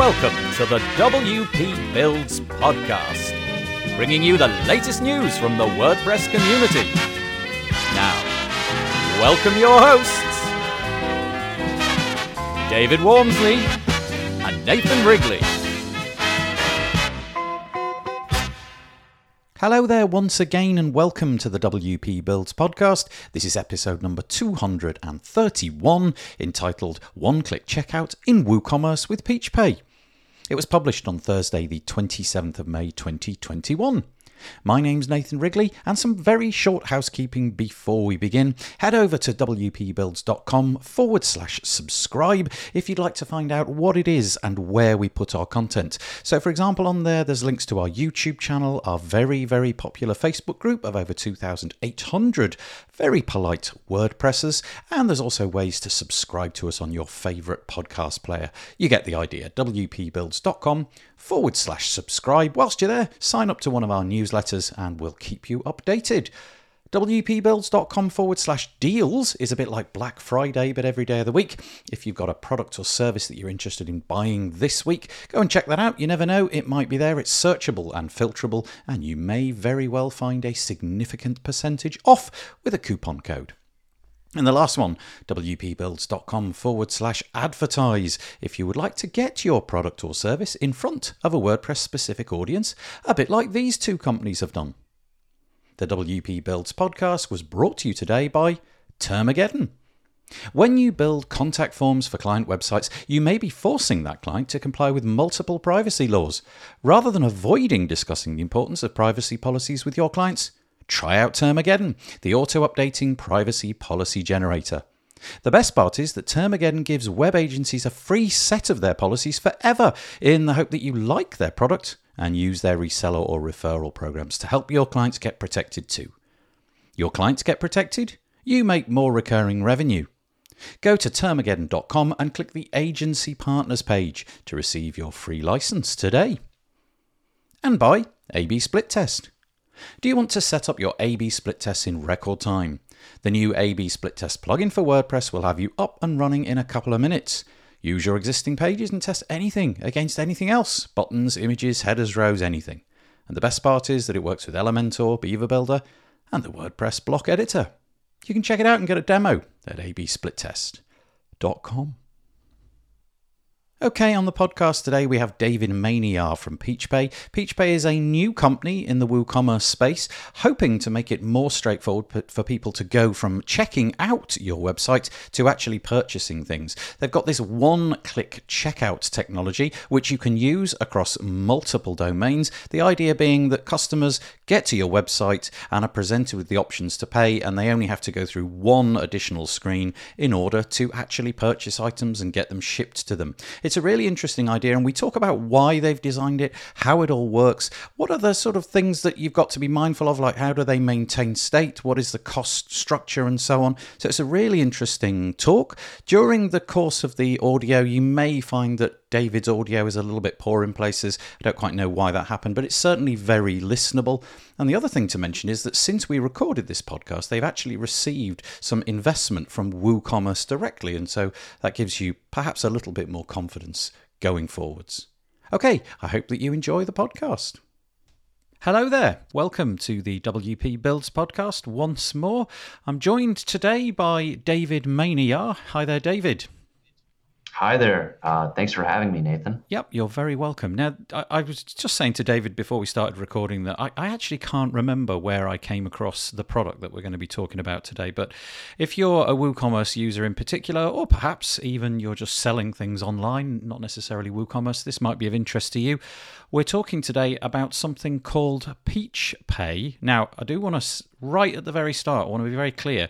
Welcome to the WP Builds podcast, bringing you the latest news from the WordPress community. Now, welcome your hosts, David Waumsley and Nathan Wrigley. Hello there once again, and welcome to the WP Builds podcast. This is episode number 231, entitled One Click Checkout in WooCommerce with PeachPay. It was published on Thursday, the 27th of May 2021. My name's Nathan Wrigley, and some very short housekeeping before we begin. Head over to wpbuilds.com forward slash subscribe if you'd like to find out what it is and where we put our content. So, for example, on there, there's links to our YouTube channel, our very, very popular Facebook group of over 2,800 very polite WordPressers, and there's also ways to subscribe to us on your favourite podcast player. You get the idea. wpbuilds.com forward slash subscribe. Whilst you're there, sign up to one of our newsletters and we'll keep you updated. WPBuilds.com forward slash deals is a bit like Black Friday, but every day of the week. If you've got a product or service that you're interested in buying this week, go and check that out. You never know, it might be there. It's searchable and filterable, and you may very well find a significant percentage off with a coupon code. And the last one, wpbuilds.com forward slash advertise, if you would like to get your product or service in front of a WordPress specific audience, a bit like these two companies have done. The WP Builds podcast was brought to you today by Termageddon. When you build contact forms for client websites, you may be forcing that client to comply with multiple privacy laws. Rather than avoiding discussing the importance of privacy policies with your clients, try out Termageddon, the auto updating privacy policy generator. The best part is that Termageddon gives web agencies a free set of their policies forever in the hope that you like their product and use their reseller or referral programs to help your clients get protected too. Your clients get protected, you make more recurring revenue. Go to termageddon.com and click the Agency Partners page to receive your free license today. And by AB Split Test. Do you want to set up your AB split tests in record time? The new AB split test plugin for WordPress will have you up and running in a couple of minutes. Use your existing pages and test anything against anything else buttons, images, headers, rows, anything. And the best part is that it works with Elementor, Beaver Builder, and the WordPress block editor. You can check it out and get a demo at absplittest.com. Okay, on the podcast today we have David Maniar from PeachPay. PeachPay is a new company in the WooCommerce space, hoping to make it more straightforward for people to go from checking out your website to actually purchasing things. They've got this one click checkout technology, which you can use across multiple domains. The idea being that customers get to your website and are presented with the options to pay, and they only have to go through one additional screen in order to actually purchase items and get them shipped to them. It's a really interesting idea, and we talk about why they've designed it, how it all works, what are the sort of things that you've got to be mindful of, like how do they maintain state, what is the cost structure, and so on. So it's a really interesting talk. During the course of the audio, you may find that David's audio is a little bit poor in places. I don't quite know why that happened, but it's certainly very listenable. And the other thing to mention is that since we recorded this podcast, they've actually received some investment from WooCommerce directly. And so that gives you perhaps a little bit more confidence going forwards. Okay, I hope that you enjoy the podcast. Hello there. Welcome to the WP Builds podcast once more. I'm joined today by David Maniar. Hi there, David. Hi there. Uh, thanks for having me, Nathan. Yep, you're very welcome. Now, I, I, was just saying to David before we started recording that I, I, actually can't remember where I came across the product that we're going to be talking about today. But if you're a WooCommerce user in particular, or perhaps even you're just selling things online, not necessarily WooCommerce, this might be of interest to you. We're talking today about something called Peach Pay. Now, I do want to, right at the very start, I want to be very clear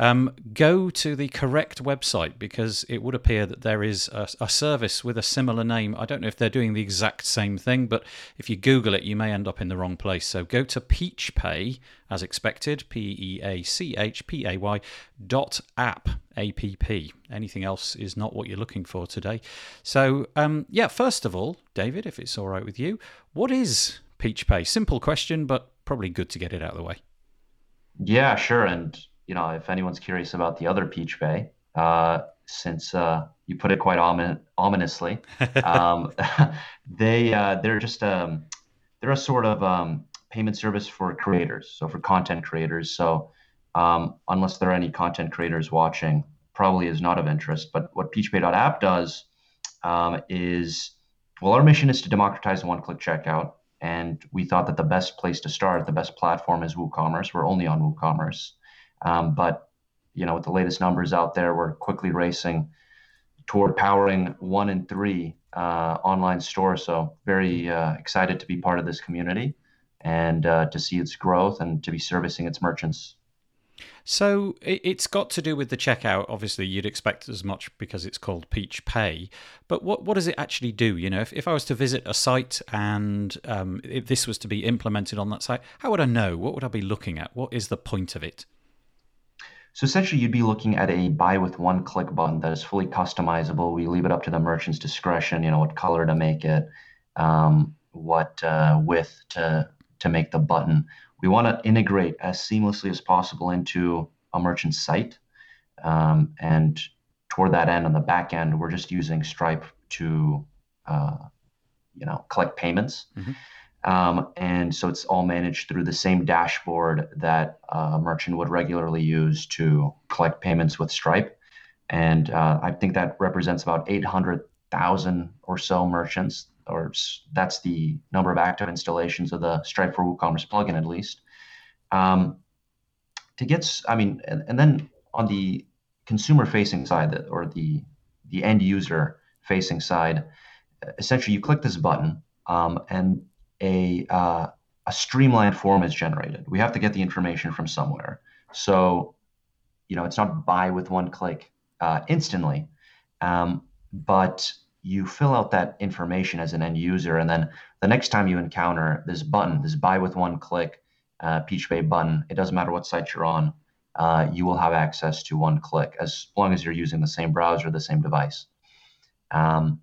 um, go to the correct website because it would appear that there is a, a, service with a similar name. I don't know if they're doing the exact same thing, but if you Google it, you may end up in the wrong place. So go to Peach Pay, as expected, P E A C H P A Y dot app, A P P. Anything else is not what you're looking for today. So, um, yeah, first of all, David, if it's all right with you, what is PeachPay? Simple question, but probably good to get it out of the way. Yeah, sure. And you know, if anyone's curious about the other Peach Pay, uh, since uh, you put it quite omin- ominously. um, they uh, they're just um, they're a sort of um, payment service for creators, so for content creators. So um, unless there are any content creators watching, probably is not of interest. But what PeachPay.app does um, is, well, our mission is to democratize one-click checkout, and we thought that the best place to start, the best platform, is WooCommerce. We're only on WooCommerce, um, but you know, with the latest numbers out there, we're quickly racing toward powering one in three uh, online stores. So very uh, excited to be part of this community and uh, to see its growth and to be servicing its merchants. So it's got to do with the checkout. Obviously, you'd expect as much because it's called Peach Pay. But what what does it actually do? You know, if, if I was to visit a site and um, if this was to be implemented on that site, how would I know? What would I be looking at? What is the point of it? So essentially, you'd be looking at a buy with one click button that is fully customizable. We leave it up to the merchant's discretion. You know what color to make it, um, what uh, width to to make the button. We want to integrate as seamlessly as possible into a merchant site. Um, and toward that end, on the back end, we're just using Stripe to, uh, you know, collect payments. Mm-hmm. Um, and so it's all managed through the same dashboard that a merchant would regularly use to collect payments with Stripe. And uh, I think that represents about 800,000 or so merchants or that's the number of active installations of the Stripe for WooCommerce plugin at least. Um, to get, I mean, and, and then on the consumer facing side or the the end user facing side, essentially you click this button um, and a uh, a streamlined form is generated. We have to get the information from somewhere, so you know it's not buy with one click uh, instantly, um, but you fill out that information as an end user, and then the next time you encounter this button, this buy with one click uh, PeachPay button, it doesn't matter what site you're on, uh, you will have access to one click as long as you're using the same browser, the same device. Um,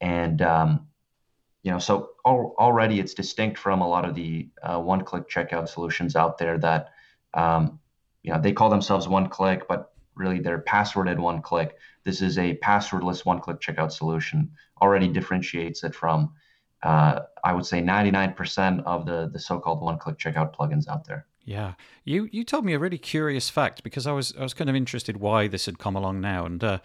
and um, you know, so al- already it's distinct from a lot of the uh, one-click checkout solutions out there that um, you know they call themselves one click, but really they're passworded one click. This is a passwordless one click checkout solution, already differentiates it from, uh, I would say, 99% of the, the so called one click checkout plugins out there. Yeah, you you told me a really curious fact because I was I was kind of interested why this had come along now, and uh,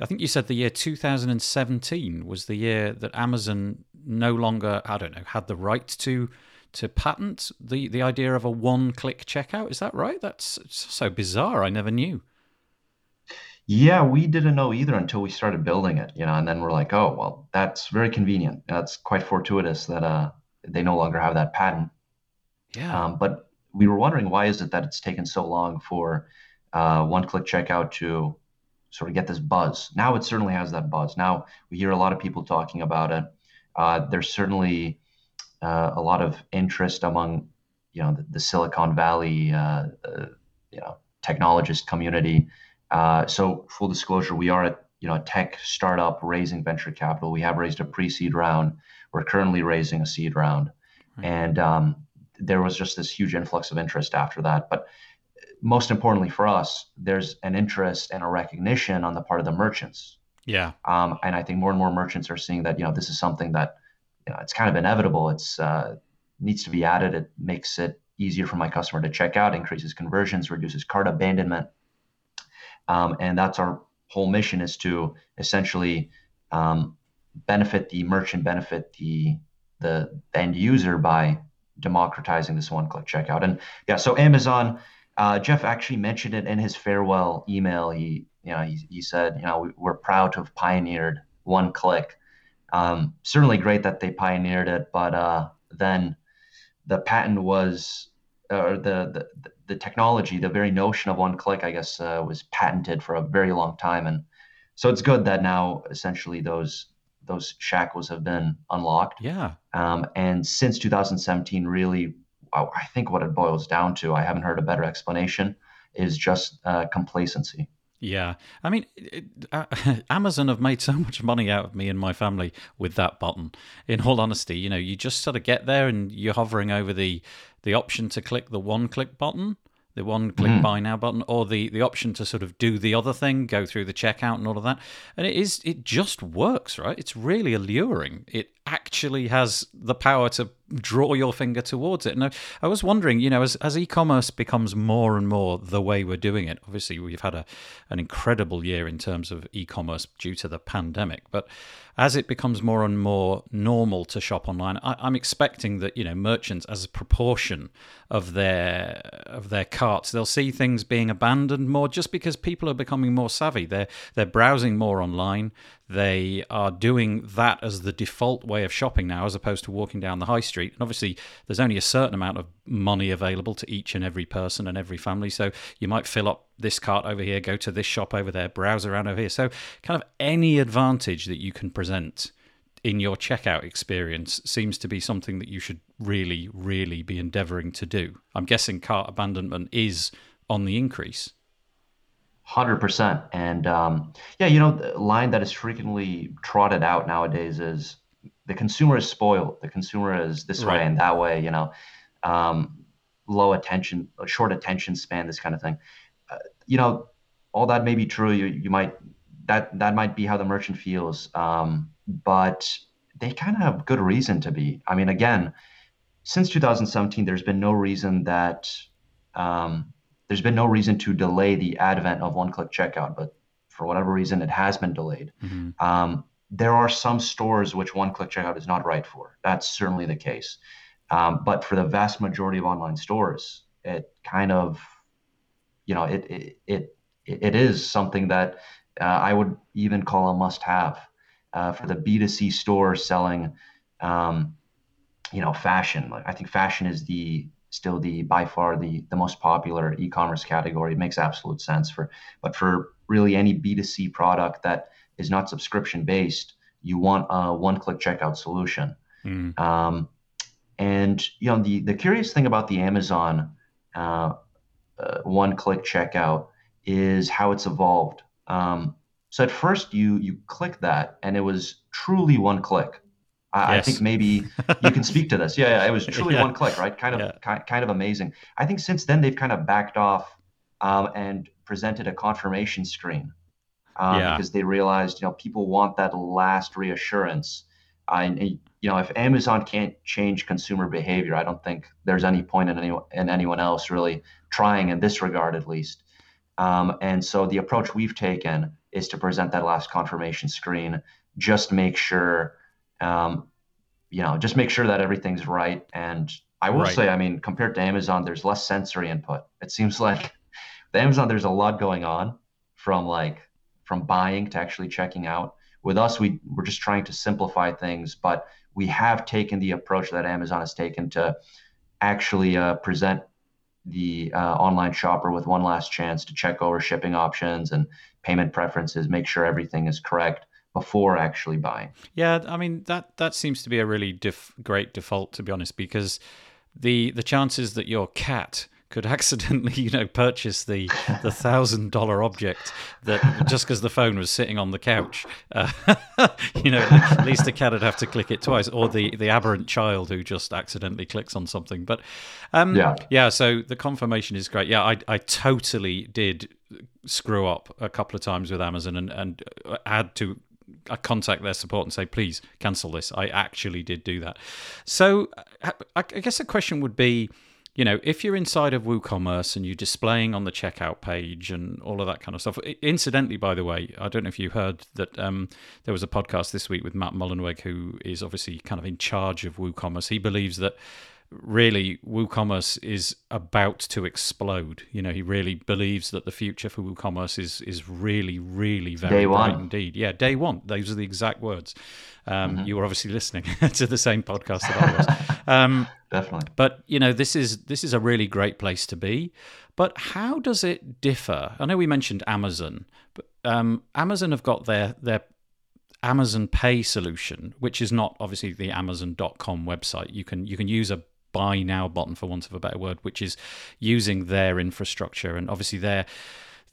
I think you said the year 2017 was the year that Amazon no longer I don't know had the right to to patent the the idea of a one click checkout. Is that right? That's so bizarre. I never knew. Yeah, we didn't know either until we started building it, you know, and then we're like, oh, well, that's very convenient. That's quite fortuitous that uh, they no longer have that patent. Yeah. Um, but we were wondering why is it that it's taken so long for uh, one-click checkout to sort of get this buzz. Now it certainly has that buzz. Now we hear a lot of people talking about it. Uh, there's certainly uh, a lot of interest among, you know, the, the Silicon Valley, uh, you know, technologist community uh, so full disclosure, we are at you know a tech startup raising venture capital. We have raised a pre-seed round. We're currently raising a seed round, mm-hmm. and um, there was just this huge influx of interest after that. But most importantly for us, there's an interest and a recognition on the part of the merchants. Yeah. Um, and I think more and more merchants are seeing that you know this is something that you know it's kind of inevitable. It's uh, needs to be added. It makes it easier for my customer to check out, increases conversions, reduces cart abandonment. Um, and that's our whole mission is to essentially um, benefit the merchant, benefit the the end user by democratizing this one-click checkout. And yeah, so Amazon, uh, Jeff actually mentioned it in his farewell email. He you know he, he said you know we're proud to have pioneered one-click. Um, certainly great that they pioneered it, but uh, then the patent was or the, the the technology, the very notion of one click, I guess, uh, was patented for a very long time, and so it's good that now essentially those those shackles have been unlocked. Yeah. Um, and since 2017, really, I think what it boils down to, I haven't heard a better explanation, is just uh, complacency. Yeah, I mean, it, uh, Amazon have made so much money out of me and my family with that button. In all honesty, you know, you just sort of get there and you're hovering over the the option to click the one click button, the one click mm-hmm. buy now button, or the, the option to sort of do the other thing, go through the checkout and all of that. And it is it just works, right? It's really alluring. It actually has the power to draw your finger towards it. And I, I was wondering, you know, as, as e-commerce becomes more and more the way we're doing it, obviously we've had a an incredible year in terms of e-commerce due to the pandemic, but as it becomes more and more normal to shop online, I, am expecting that you know merchants, as a proportion of their of their carts, they'll see things being abandoned more just because people are becoming more savvy. They're they're browsing more online. They are doing that as the default way of shopping now, as opposed to walking down the high street. And obviously, there's only a certain amount of money available to each and every person and every family. So you might fill up this cart over here, go to this shop over there, browse around over here. So, kind of any advantage that you can present in your checkout experience seems to be something that you should really, really be endeavoring to do. I'm guessing cart abandonment is on the increase. Hundred percent, and um, yeah, you know, the line that is frequently trotted out nowadays is the consumer is spoiled. The consumer is this right. way and that way. You know, um, low attention, short attention span, this kind of thing. Uh, you know, all that may be true. You you might that that might be how the merchant feels, um, but they kind of have good reason to be. I mean, again, since 2017, there's been no reason that um, there's been no reason to delay the advent of one-click checkout, but for whatever reason, it has been delayed. Mm-hmm. Um, there are some stores which one-click checkout is not right for. That's certainly the case. Um, but for the vast majority of online stores, it kind of, you know, it it it, it is something that uh, I would even call a must-have uh, for the B2C store selling, um, you know, fashion. Like I think fashion is the still the by far the the most popular e-commerce category. It makes absolute sense for, but for really any B2C product that is not subscription based, you want a one-click checkout solution. Mm. Um, and you know the the curious thing about the Amazon uh, uh, one-click checkout is how it's evolved. Um, so at first you you click that and it was truly one click. I, yes. I think maybe you can speak to this. Yeah, yeah it was truly yeah. one click, right? Kind of, yeah. kind, kind of amazing. I think since then they've kind of backed off um, and presented a confirmation screen um, because they realized, you know, people want that last reassurance. Uh, and, and, you know, if Amazon can't change consumer behavior, I don't think there's any point in anyone in anyone else really trying in this regard, at least. Um, and so the approach we've taken is to present that last confirmation screen. Just make sure um, you know, just make sure that everything's right. And I will right. say, I mean, compared to Amazon, there's less sensory input. It seems like with Amazon, there's a lot going on from like from buying to actually checking out. With us, we we're just trying to simplify things, but we have taken the approach that Amazon has taken to actually uh, present the uh, online shopper with one last chance to check over shipping options and payment preferences, make sure everything is correct before actually buying. Yeah, I mean that that seems to be a really def- great default to be honest because the the chances that your cat could accidentally, you know, purchase the the thousand dollar object that just because the phone was sitting on the couch, uh, you know, at least the cat would have to click it twice, or the the aberrant child who just accidentally clicks on something. But um, yeah, yeah. So the confirmation is great. Yeah, I I totally did screw up a couple of times with Amazon and and had to I contact their support and say, please cancel this. I actually did do that. So I guess the question would be, you know, if you're inside of WooCommerce and you're displaying on the checkout page and all of that kind of stuff. Incidentally, by the way, I don't know if you heard that um, there was a podcast this week with Matt Mullenweg, who is obviously kind of in charge of WooCommerce. He believes that really WooCommerce is about to explode. You know, he really believes that the future for WooCommerce is is really, really very day bright one. indeed. Yeah, day one. Those are the exact words. Um, mm-hmm. You were obviously listening to the same podcast that I was. Um, Definitely. But you know, this is this is a really great place to be. But how does it differ? I know we mentioned Amazon, but um, Amazon have got their their Amazon Pay solution, which is not obviously the Amazon.com website. You can you can use a buy now button for want of a better word which is using their infrastructure and obviously they're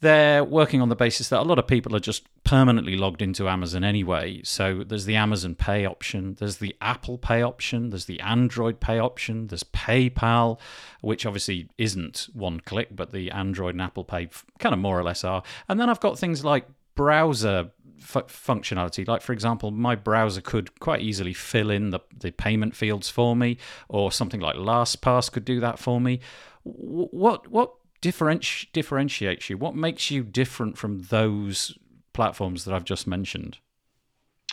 they're working on the basis that a lot of people are just permanently logged into Amazon anyway. So there's the Amazon Pay option, there's the Apple Pay option, there's the Android Pay option, there's PayPal, which obviously isn't one click, but the Android and Apple Pay kind of more or less are. And then I've got things like browser f- functionality. Like, for example, my browser could quite easily fill in the, the payment fields for me, or something like LastPass could do that for me. What what differenti- differentiates you? What makes you different from those platforms that I've just mentioned?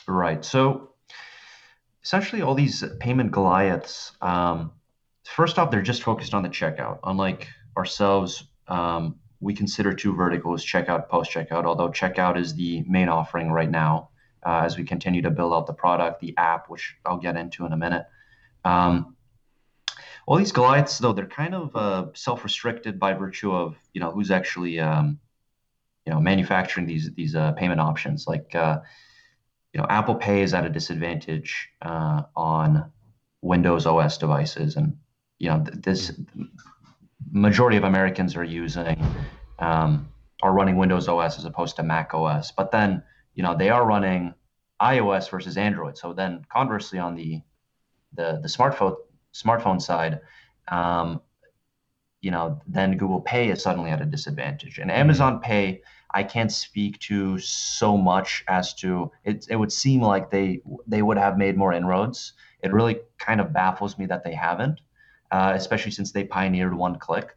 Right. So essentially, all these payment Goliaths, um, first off, they're just focused on the checkout. Unlike ourselves, um, we consider two verticals checkout, post checkout, although checkout is the main offering right now uh, as we continue to build out the product, the app, which I'll get into in a minute. Um, all these Goliaths, though, they're kind of uh, self-restricted by virtue of you know who's actually um, you know manufacturing these these uh, payment options. Like uh, you know, Apple Pay is at a disadvantage uh, on Windows OS devices, and you know this majority of Americans are using um, are running Windows OS as opposed to Mac OS. But then you know they are running iOS versus Android. So then conversely, on the the the smartphone smartphone side, um, you know, then Google Pay is suddenly at a disadvantage. And Amazon mm-hmm. Pay, I can't speak to so much as to it. It would seem like they they would have made more inroads. It really kind of baffles me that they haven't, uh, especially since they pioneered one click.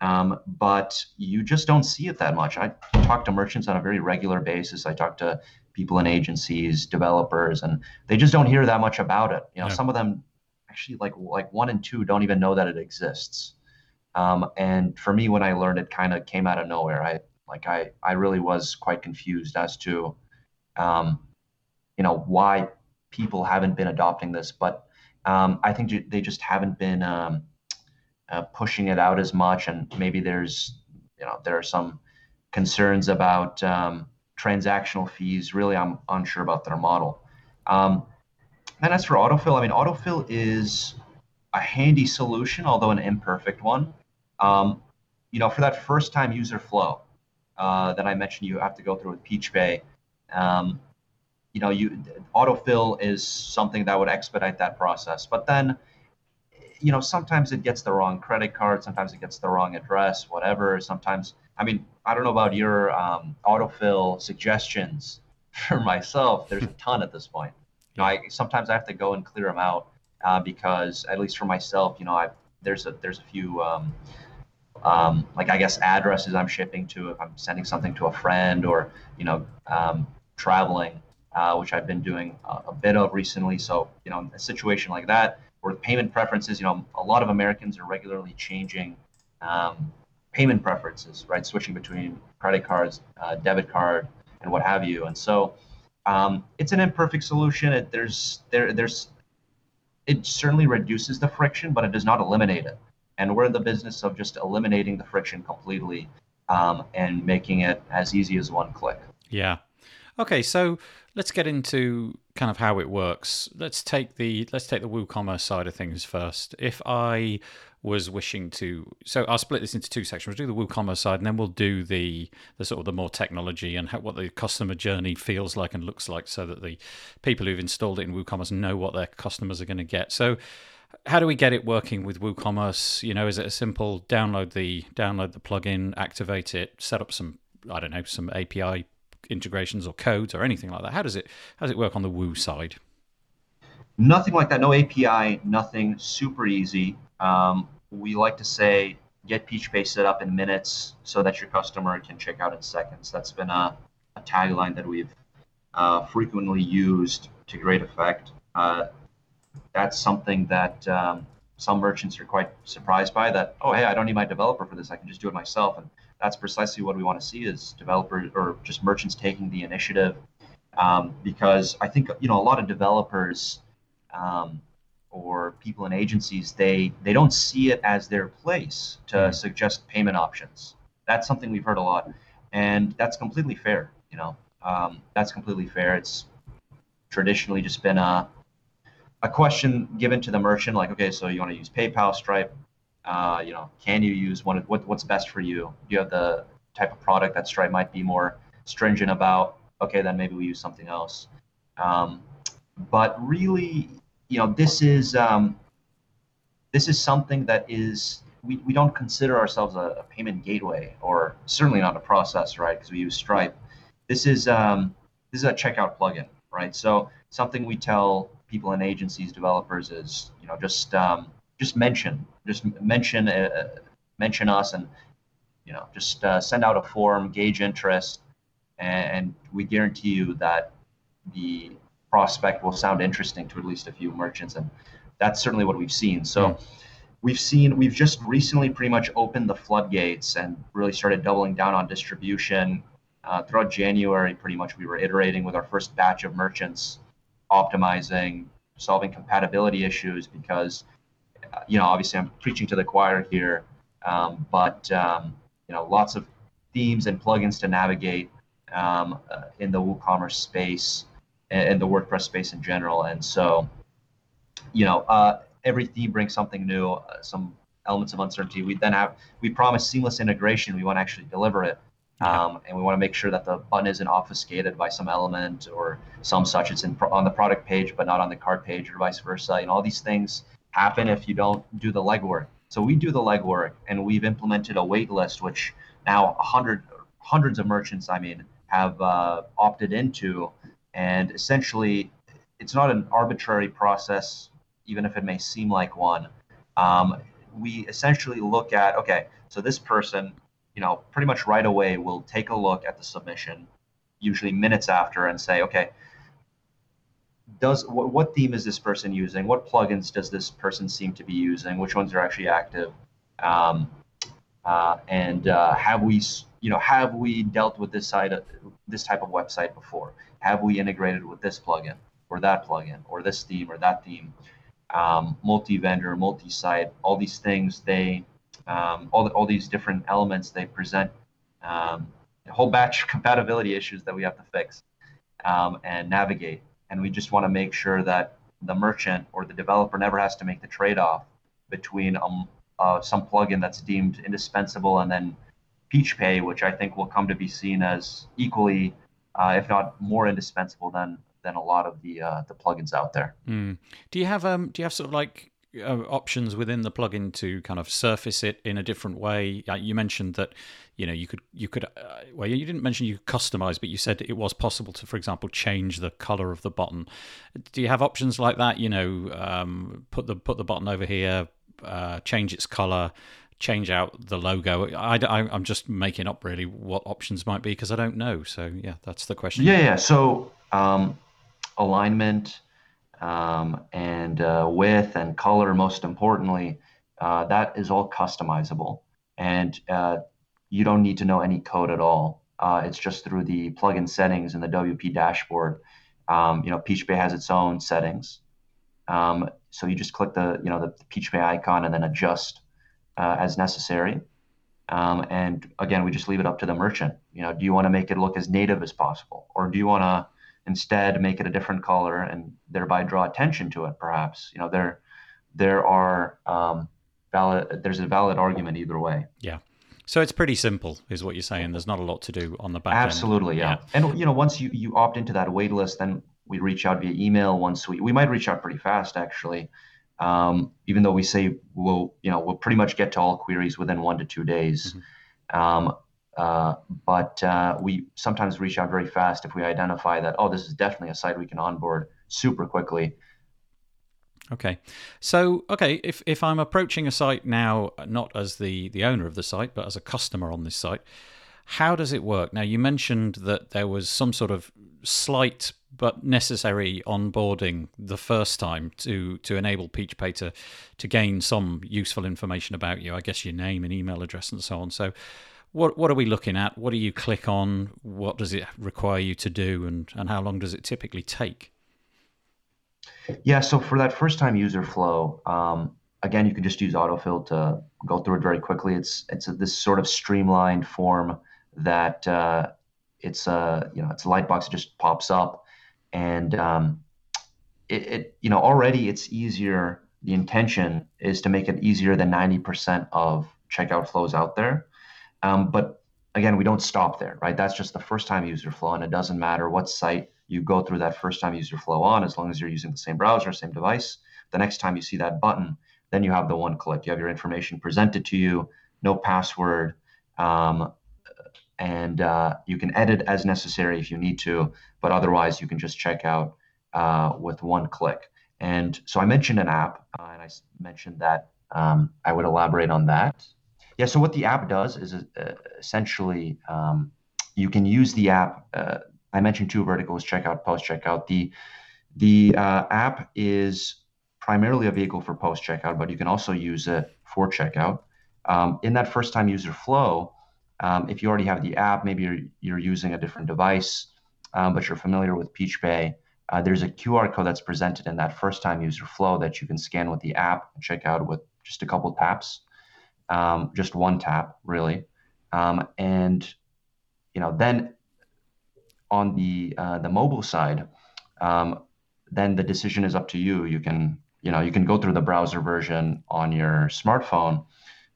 Um, but you just don't see it that much. I talk to merchants on a very regular basis. I talk to people in agencies, developers, and they just don't hear that much about it. You know, yeah. some of them actually like like one and two don't even know that it exists. Um, and for me, when I learned it, kind of came out of nowhere. I like I I really was quite confused as to, um, you know, why people haven't been adopting this. But um, I think they just haven't been um, uh, pushing it out as much, and maybe there's you know there are some concerns about um, transactional fees. Really, I'm unsure about their model. Um, and as for autofill, I mean, autofill is a handy solution, although an imperfect one. Um, you know, for that first time user flow uh, that I mentioned, you have to go through with PeachPay. Um, you know, you autofill is something that would expedite that process. But then, you know, sometimes it gets the wrong credit card, sometimes it gets the wrong address, whatever. Sometimes, I mean, I don't know about your um, autofill suggestions. For myself, there's a ton at this point You know, I sometimes I have to go and clear them out uh, because at least for myself, you know, I there's a there's a few um, um, like I guess addresses I'm shipping to if I'm sending something to a friend or you know um, traveling, uh, which I've been doing a, a, bit of recently. So you know, in a situation like that where payment preferences, you know, a lot of Americans are regularly changing um, payment preferences, right? Switching between credit cards, uh, debit card, and what have you. And so um, it's an imperfect solution. It, there's there there's it certainly reduces the friction, but it does not eliminate it. And we're in the business of just eliminating the friction completely um, and making it as easy as one click. Yeah. Okay, so let's get into kind of how it works. Let's take the let's take the WooCommerce side of things first. If I was wishing to. So I'll split this into two sections. We'll do the WooCommerce side, and then we'll do the the sort of the more technology and how, what the customer journey feels like and looks like, so that the people who've installed it in WooCommerce know what their customers are going to get. So how do we get it working with WooCommerce? You know, is it a simple download the download the plugin, activate it, set up some I don't know some API integrations or codes or anything like that? How does it how does it work on the Woo side? Nothing like that. No API. Nothing. Super easy. Um, we like to say get PeachPay set up in minutes so that your customer can check out in seconds. That's been a, a tagline that we've uh, frequently used to great effect. Uh, that's something that um, some merchants are quite surprised by that, oh, hey, I don't need my developer for this. I can just do it myself. And that's precisely what we want to see is developers or just merchants taking the initiative. Um, because I think, you know, a lot of developers um, or people in agencies they they don't see it as their place to mm-hmm. suggest payment options that's something we've heard a lot and that's completely fair you know um, that's completely fair it's traditionally just been a a question given to the merchant like okay so you want to use paypal stripe uh, you know can you use one what, what's best for you do you have the type of product that Stripe might be more stringent about, okay, then maybe we use something else. Um, but really, you know, this is um, this is something that is we, we don't consider ourselves a, a payment gateway or certainly not a process, right? Because we use Stripe. This is um, this is a checkout plugin, right? So something we tell people in agencies, developers is you know just um, just mention just mention uh, mention us and you know just uh, send out a form, gauge interest, and, we guarantee you that the prospect will sound interesting to at least a few merchants and that's certainly what we've seen so mm. we've seen we've just recently pretty much opened the floodgates and really started doubling down on distribution uh, throughout january pretty much we were iterating with our first batch of merchants optimizing solving compatibility issues because you know obviously i'm preaching to the choir here um, but um, you know lots of themes and plugins to navigate um, uh, in the WooCommerce space and, the WordPress space in general. And so, you know, uh, every theme brings something new, uh, some elements of uncertainty. We then have we promise seamless integration. We want to actually deliver it. Um, and we want to make sure that the button isn't obfuscated by some element or some such. It's in on the product page, but not on the cart page, or vice versa. And all these things happen if you don't do the legwork. So we do the legwork, and we've implemented a wait list, which now hundred hundreds of merchants, I mean, have uh, opted into and essentially, it's not an arbitrary process, even if it may seem like one. Um, we essentially look at okay, so this person, you know, pretty much right away will take a look at the submission, usually minutes after, and say, okay, does what, what theme is this person using? What plugins does this person seem to be using? Which ones are actually active? Um, uh, and uh, have we, you know, have we dealt with this side, of, this type of website before? have we integrated with this plugin or that plugin or this theme or that theme? Um, multi-vendor, multi-site, all these things they, um, all, the, all these different elements they present um, a whole batch of compatibility issues that we have to fix um, and navigate. And we just want to make sure that the merchant or the developer never has to make the trade-off between um, uh, some plugin that's deemed indispensable and then PeachPay, which I think will come to be seen as equally uh, if not more indispensable than than a lot of the uh, the plugins out there. Mm. Do you have um do you have sort of like uh, options within the plugin to kind of surface it in a different way? you mentioned that you know you could you could uh, well you didn't mention you customize, but you said it was possible to, for example, change the color of the button. Do you have options like that? You know, um, put the put the button over here, uh, change its color change out the logo. I, I, am just making up really what options might be because I don't know. So yeah, that's the question. Yeah, yeah. So um, alignment um, and uh, width and color, most importantly, uh, that is all customizable, and uh, you don't need to know any code at all. Uh, it's just through the plugin settings in the WP dashboard. Um, you know, PeachPay has its own settings. Um, so you just click the you know the PeachPay icon and then adjust uh, as necessary. Um, and again, we just leave it up to the merchant. You know, do you want to make it look as native as possible, or do you want to instead make it a different color and thereby draw attention to it? Perhaps you know there there are um, valid. There's a valid argument either way. Yeah. So it's pretty simple, is what you're saying. There's not a lot to do on the back Absolutely, end. yeah. yeah. And you know, once you you opt into that wait list, then we reach out via email. Once we we might reach out pretty fast actually. Um, even though we say we'll, you know, we'll pretty much get to all queries within one to two days. Mm-hmm. Um, uh, but uh, we sometimes reach out very fast if we identify that, oh, this is definitely a site we can onboard super quickly. Okay, so okay, if if I'm approaching a site now, not as the the owner of the site, but as a customer on this site, how does it work? Now, you mentioned that there was some sort of slight but necessary onboarding the first time to to enable PeachPay to to gain some useful information about you. I guess your name and email address and so on. So, what what are we looking at? What do you click on? What does it require you to do, and and how long does it typically take? Yeah, so for that first time user flow, um, again, you can just use autofill to go through it very quickly. It's it's a, this sort of streamlined form that uh, it's a you know it's a light box that just pops up, and um, it, it you know already it's easier. The intention is to make it easier than ninety percent of checkout flows out there, um, but again, we don't stop there, right? That's just the first time user flow, and it doesn't matter what site you go through that first time user flow on, as long as you're using the same browser, same device. The next time you see that button, then you have the one click. You have your information presented to you, no password, um, and uh, you can edit as necessary if you need to, but otherwise you can just check out uh, with one click. And so I mentioned an app, uh, and I mentioned that um, I would elaborate on that. Yeah, so what the app does is uh, essentially um, you can use the app. Uh, I mentioned two verticals: checkout, post checkout. The the uh, app is primarily a vehicle for post checkout, but you can also use it for checkout. Um, in that first time user flow, um, if you already have the app, maybe you're, you're using a different device, um, but you're familiar with PeachPay, uh, there's a QR code that's presented in that first time user flow that you can scan with the app and check out with just a couple taps, um, just one tap, really. Um, and you know, then on the uh, the mobile side, um, then the decision is up to you. You can you know you can go through the browser version on your smartphone.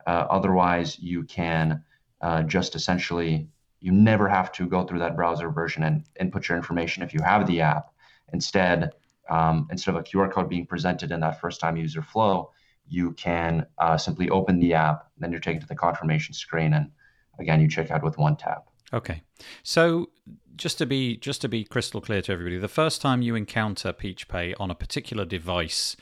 Uh, otherwise, you can uh, just essentially you never have to go through that browser version and input your information if you have the app. Instead, um, instead of a QR code being presented in that first time user flow, you can uh, simply open the app, then you're taken to the confirmation screen, and again, you check out with one tap. Okay, so just to be just to be crystal clear to everybody, the first time you encounter PeachPay on a particular device,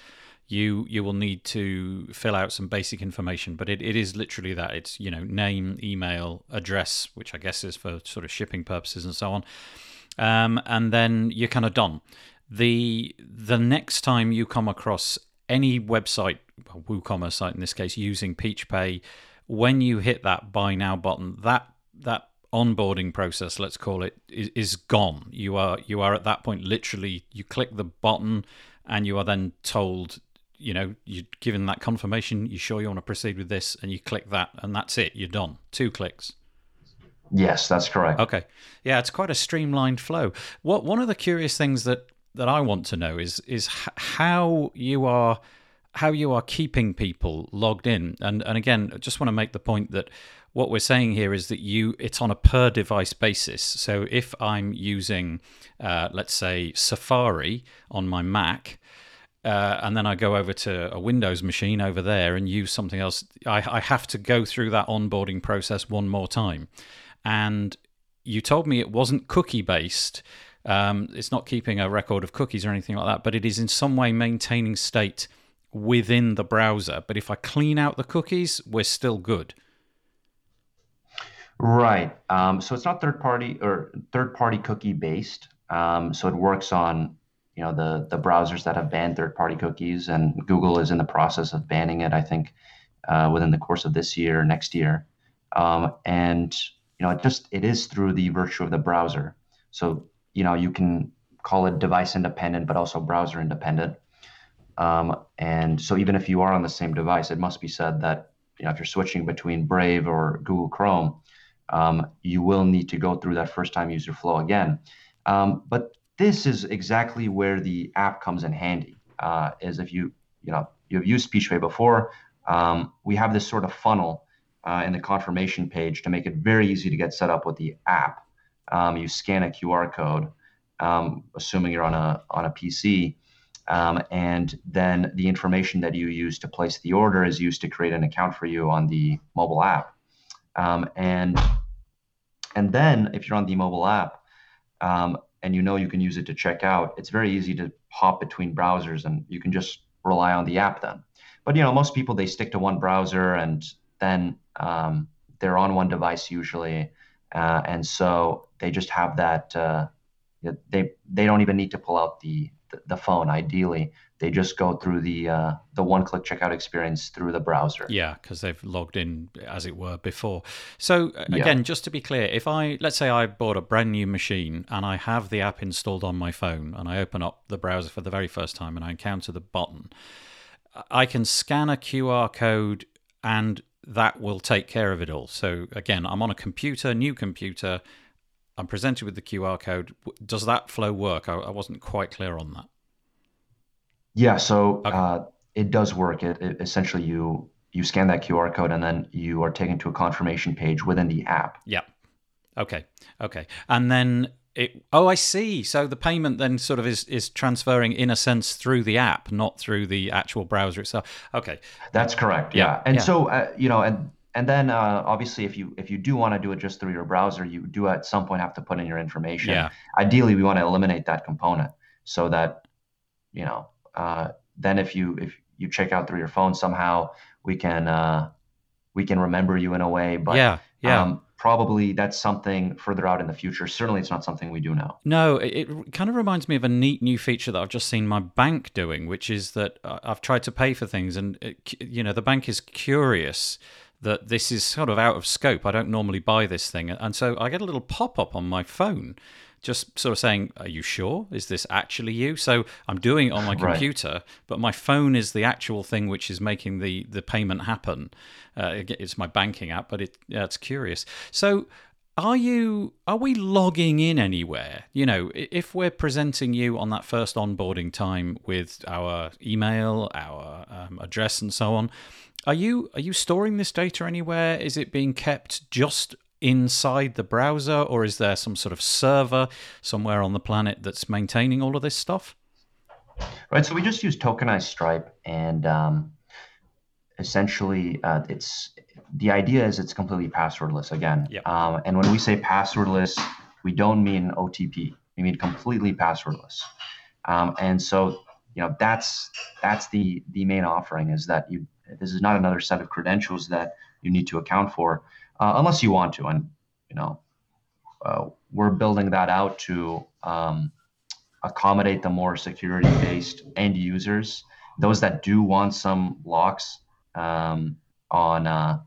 you you will need to fill out some basic information but it, it is literally that. It's you know name email address which i guess is for sort of shipping purposes and so on. Um, and then you're kind of done. The the next time you come across any website woocommerce site in this case using peachpay when you hit that buy now button that that onboarding process let's call it is, is gone you are you are at that point literally you click the button and you are then told you know, you're given that confirmation, you sure you want to proceed with this, and you click that, and that's it, you're done. Two clicks. Yes, that's correct. Okay. Yeah, it's quite a streamlined flow. What one of the curious things that that I want to know is is how you are how you are keeping people logged in. And and again, I just want to make the point that what we're saying here is that you it's on a per device basis. So if I'm using uh, let's say Safari on my Mac, uh, and then I go over to a Windows machine over there and use something else, I, I have to go through that onboarding process one more time. And you told me it wasn't cookie based. Um, it's not keeping a record of cookies or anything like that, but it is in some way maintaining state within the browser. But if I clean out the cookies, we're still good. Right. Um, so it's not third party or third party cookie based. Um, so it works on you know the the browsers that have banned third-party cookies, and Google is in the process of banning it. I think uh, within the course of this year, next year, um, and you know it just it is through the virtue of the browser. So you know you can call it device independent, but also browser independent. Um, and so even if you are on the same device, it must be said that you know if you're switching between Brave or Google Chrome, um, you will need to go through that first time user flow again. Um, but this is exactly where the app comes in handy. Uh, is if you you know you've used PeachPay before, um, we have this sort of funnel uh, in the confirmation page to make it very easy to get set up with the app. Um, you scan a QR code, um, assuming you're on a on a PC, um, and then the information that you use to place the order is used to create an account for you on the mobile app. Um, and and then if you're on the mobile app, um, and you know you can use it to check out, it's very easy to hop between browsers and you can just rely on the app then. But you know, most people they stick to one browser and then um, they're on one device usually, uh, and so they just have that. Uh, they they don't even need to pull out the the phone. Ideally, they just go through the uh, the one click checkout experience through the browser. Yeah, because they've logged in as it were before. So again, yeah. just to be clear, if I let's say I bought a brand new machine and I have the app installed on my phone and I open up the browser for the very first time and I encounter the button, I can scan a QR code and that will take care of it all. So again, I'm on a computer, new computer. I'm presented with the QR code. Does that flow work? I, I wasn't quite clear on that. Yeah, so Okay. uh, it does work. It, it essentially you you scan that QR code and then you are taken to a confirmation page within the app. Yeah. Okay, okay, and then it. Oh, I see. So the payment then sort of is is transferring in a sense through the app, not through the actual browser itself. Okay, That's correct. Yeah, Yeah. And yeah. so, uh, you know, and and then uh, obviously, if you if you do want to do it just through your browser, you do at some point have to put in your information. Yeah. Ideally, we want to eliminate that component so that, you know, uh, then if you if you check out through your phone somehow, we can uh, we can remember you in a way. But yeah, yeah. um, probably that's something further out in the future. Certainly, it's not something we do now. No, it, kind of reminds me of a neat new feature that I've just seen my bank doing, which is that uh, I've tried to pay for things, and it, you know the bank is curious that this is sort of out of scope. I don't normally buy this thing, and so I get a little pop up on my phone. Just sort of saying, "Are you sure? Is this actually you?" So I'm doing it on my Right. computer, but my phone is the actual thing which is making the the payment happen. Uh, it's my banking app, but it yeah, it's curious. So are you are we logging in anywhere you know if we're presenting you on that first onboarding time with our email our um, address and so on are you are you storing this data anywhere is it being kept just inside the browser or is there some sort of server somewhere on the planet that's maintaining all of this stuff Right. So we just use tokenized Stripe, and um, essentially, uh, it's the idea is it's completely passwordless again. Yep. Um, and when we say passwordless, we don't mean OTP. We mean completely passwordless. Um, and so, you know, that's that's the the main offering is that you this is not another set of credentials that you need to account for, uh, unless you want to. And you know, uh, we're building that out to um, accommodate the more security-based end users, those that do want some locks um, on uh,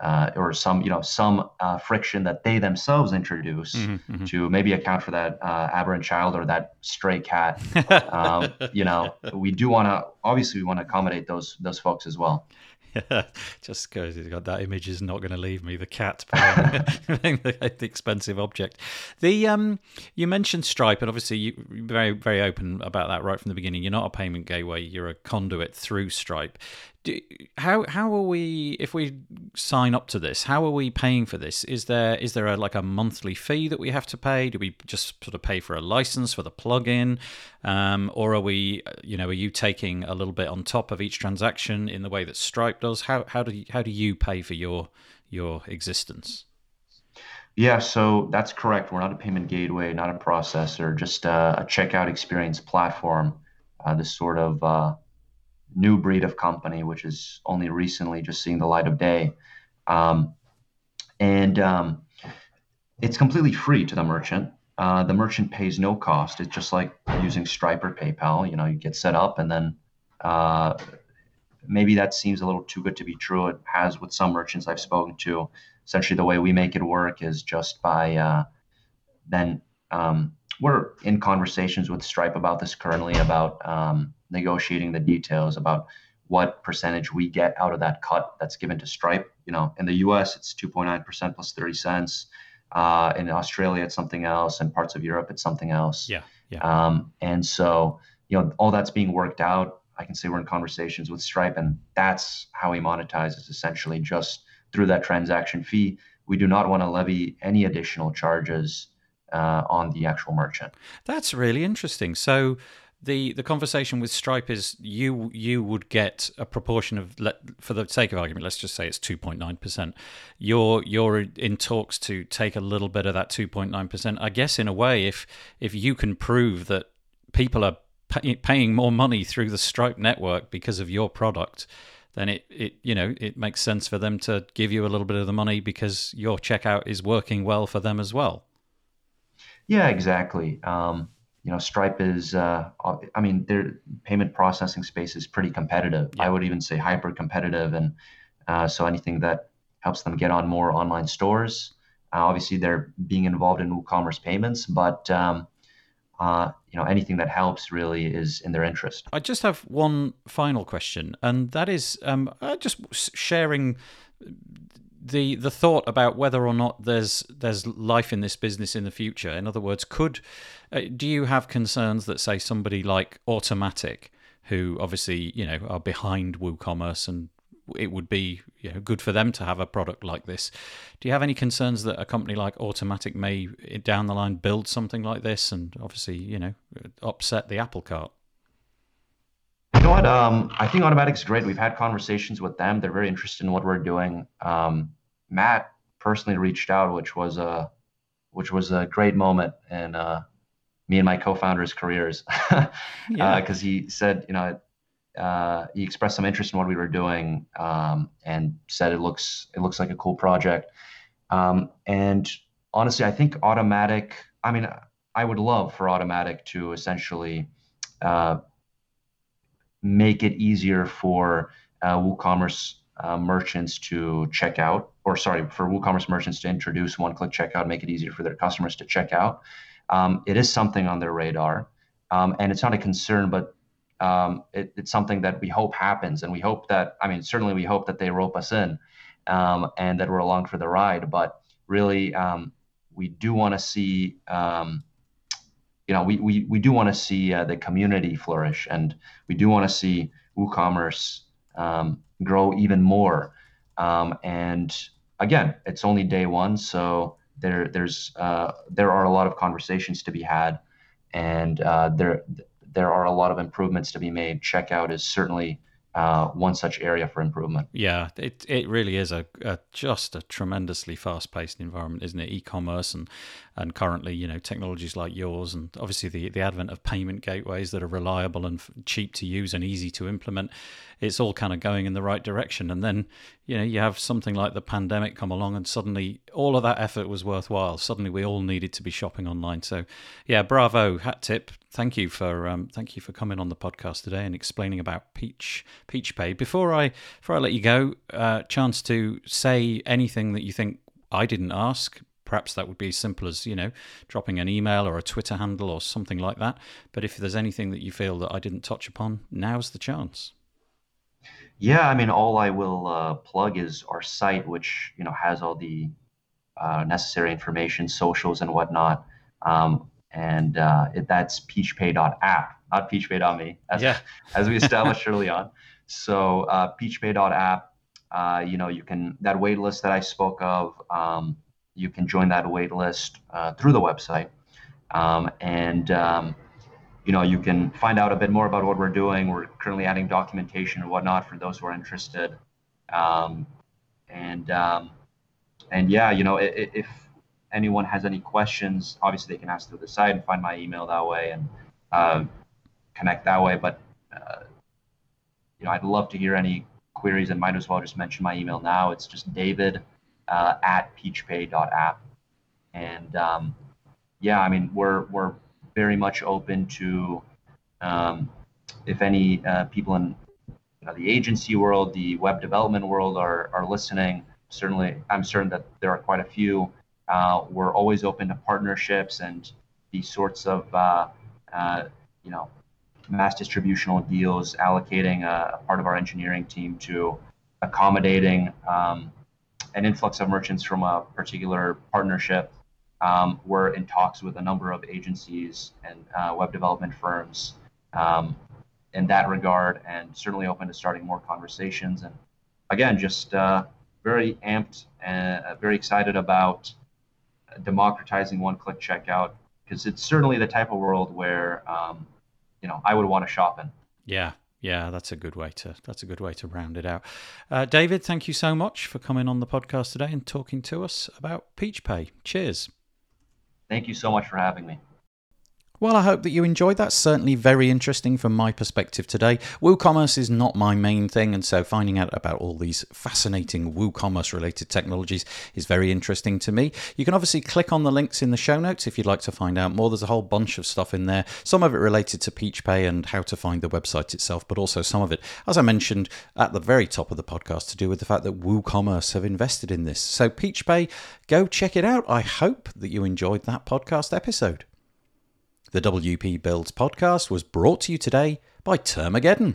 uh, or some you know some uh, friction that they themselves introduce Mhm, to maybe account for that uh, aberrant child or that stray cat. um, you know, we do want to obviously we want to accommodate those those folks as well. just because he's got that image is not going to leave me. The cat playing the, the expensive object. The um, you mentioned Stripe, and obviously you you're very very open about that right from the beginning. You're not a payment gateway; you're a conduit through Stripe. Do, how how are we if we sign up to this? How are we paying for this? Is there is there a, like a monthly fee that we have to pay? Do we just sort of pay for a license for the plugin, um, or are we you know are you taking a little bit on top of each transaction in the way that Stripe does? How how do you, how do you pay for your your existence? Yeah, so that's correct. We're not a payment gateway, not a processor, just uh, a checkout experience platform. Uh, this sort of uh, new breed of company, which is only recently just seeing the light of day. Um, and um, it's completely free to the merchant. Uh, the merchant pays no cost. It's just like using Stripe or PayPal. You know, you get set up, and then uh, maybe that seems a little too good to be true. It has with some merchants I've spoken to. Essentially, the way we make it work is just by uh, then um, we're in conversations with Stripe about this currently about um, negotiating the details about what percentage we get out of that cut that's given to Stripe. You know, in the U.S. it's 2.9% plus 30 cents. Uh, in Australia, it's something else. In parts of Europe, it's something else. Yeah, yeah. Um, and so, you know, all that's being worked out. I can say we're in conversations with Stripe, and that's how we monetize is essentially just through that transaction fee. We do not want to levy any additional charges uh, on the actual merchant. That's really interesting. So the the conversation with Stripe is you you would get a proportion of for the sake of argument let's just say it's 2.9%. You're you're in talks to take a little bit of that 2.9%. I guess in a way if if you can prove that people are pay, paying more money through the Stripe network because of your product then it, it you know it makes sense for them to give you a little bit of the money because your checkout is working well for them as well. Yeah, exactly. Um, you know, Stripe is, uh, I mean, their payment processing space is pretty competitive. Yeah. I would even say hyper competitive. And uh, so anything that helps them get on more online stores, uh, obviously they're being involved in WooCommerce payments, but um, uh, you know, anything that helps really is in their interest. I just have one final question, and that is um, uh, just sharing the the thought about whether or not there's there's life in this business in the future. In other words, could uh, do you have concerns that say somebody like Automattic, who obviously you know are behind WooCommerce and it would be you know, good for them to have a product like this. Do you have any concerns that a company like Automattic may down the line build something like this and obviously you know upset the apple cart? You know what? Um, I think Automattic's great. We've had conversations with them. They're very interested in what we're doing. Um, Matt personally reached out, which was a which was a great moment in uh, me and my co-founders' careers, because yeah. uh, he said, you know, uh, he expressed some interest in what we were doing um, and said it looks it looks like a cool project. Um, and honestly, I think Automattic. I mean, I would love for Automattic to essentially uh, make it easier for uh, WooCommerce uh, merchants to check out, or sorry, for WooCommerce merchants to introduce one-click checkout, make it easier for their customers to check out. Um, it is something on their radar, um, and it's not a concern, but um, it, it's something that we hope happens, and we hope that I mean certainly we hope that they rope us in, um, and that we're along for the ride. But really, um, we do want to see um, you know, we, we, we do want to see uh, the community flourish and we do want to see WooCommerce um, grow even more. Um, and again, it's only day one, so there there's uh, there are a lot of conversations to be had, and uh, there there are a lot of improvements to be made. Checkout is certainly uh, one such area for improvement. Yeah, it it really is a, a just a tremendously fast paced environment, isn't it? E-commerce and and currently, you know, technologies like yours, and obviously the the advent of payment gateways that are reliable and cheap to use and easy to implement. It's all kind of going in the right direction, and then you know you have something like the pandemic come along, and suddenly all of that effort was worthwhile. Suddenly we all needed to be shopping online. So, yeah, bravo, hat tip thank you for um, thank you for coming on the podcast today and explaining about Peach PeachPay. Before I before I let you go, uh, chance to say anything that you think I didn't ask. Perhaps that would be as simple as you know dropping an email or a Twitter handle or something like that. But if there's anything that you feel that I didn't touch upon, now's the chance. Yeah, I mean, all I will uh, plug is our site, which you know has all the uh, necessary information, socials, and whatnot. Um, and uh, it, that's peachpay.app, not peachpay.me, as, yeah. as we established early on. So uh, peachpay.app, uh, you know, you can that wait list that I spoke of, um, you can join that wait list uh, through the website, um, and um, you know, you can find out a bit more about what we're doing. We're currently adding documentation and whatnot for those who are interested, um, and um, and yeah, you know, if anyone has any questions, obviously they can ask through the site and find my email that way and uh, connect that way. But uh, you know, I'd love to hear any queries and might as well just mention my email now. It's just David uh, at peachpay.app. And um, yeah, I mean, we're we're very much open to um, if any uh, people in you know, the agency world, the web development world are are listening. Certainly, I'm certain that there are quite a few. Uh, we're always open to partnerships and these sorts of, uh, uh, you know, mass distributional deals, allocating a, a, part of our engineering team to accommodating um, an influx of merchants from a particular partnership. Um, we're in talks with a number of agencies and uh, web development firms um, in that regard, and certainly open to starting more conversations. And again, just uh, very amped and uh, very excited about democratizing one-click checkout because it's certainly the type of world where um, you know I would want to shop in. Yeah, yeah, that's a good way to that's a good way to round it out. Uh, David, thank you so much for coming on the podcast today and talking to us about PeachPay. Cheers. Thank you so much for having me. Well, I hope that you enjoyed that. Certainly very interesting from my perspective today. WooCommerce is not my main thing, and so finding out about all these fascinating WooCommerce related technologies is very interesting to me. You can obviously click on the links in the show notes if you'd like to find out more. There's a whole bunch of stuff in there, some of it related to PeachPay and how to find the website itself, but also some of it, as I mentioned at the very top of the podcast, to do with the fact that WooCommerce have invested in this. So, PeachPay, go check it out. I hope that you enjoyed that podcast episode. The WP Builds podcast was brought to you today by Termageddon.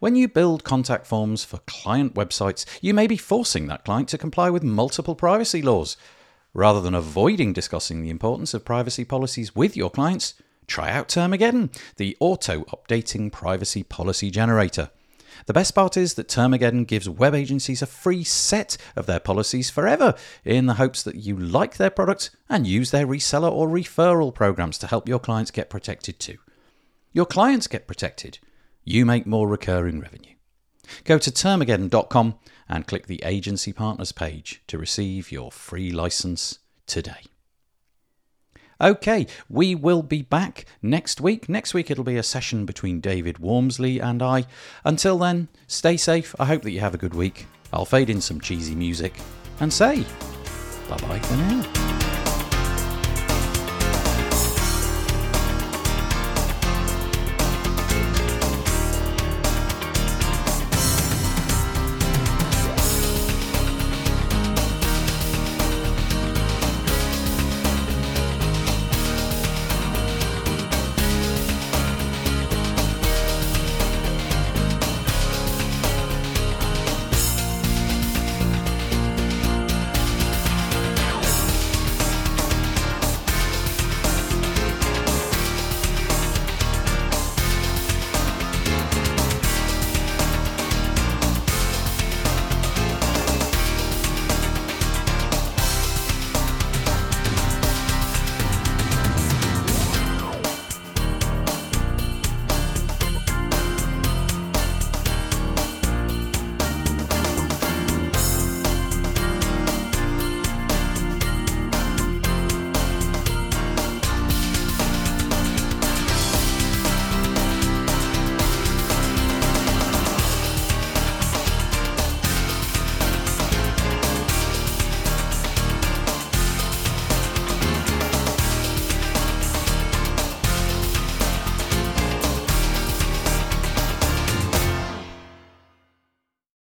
When you build contact forms for client websites, you may be forcing that client to comply with multiple privacy laws. Rather than avoiding discussing the importance of privacy policies with your clients, try out Termageddon, the auto updating privacy policy generator. The best part is that Termageddon gives web agencies a free set of their policies forever in the hopes that you like their product and use their reseller or referral programs to help your clients get protected too. Your clients get protected. You make more recurring revenue. Go to termageddon.com and click the agency partners page to receive your free license today. Okay, we will be back next week. Next week it'll be a session between David Waumsley and I. Until then, stay safe. I hope that you have a good week. I'll fade in some cheesy music and say bye bye for now.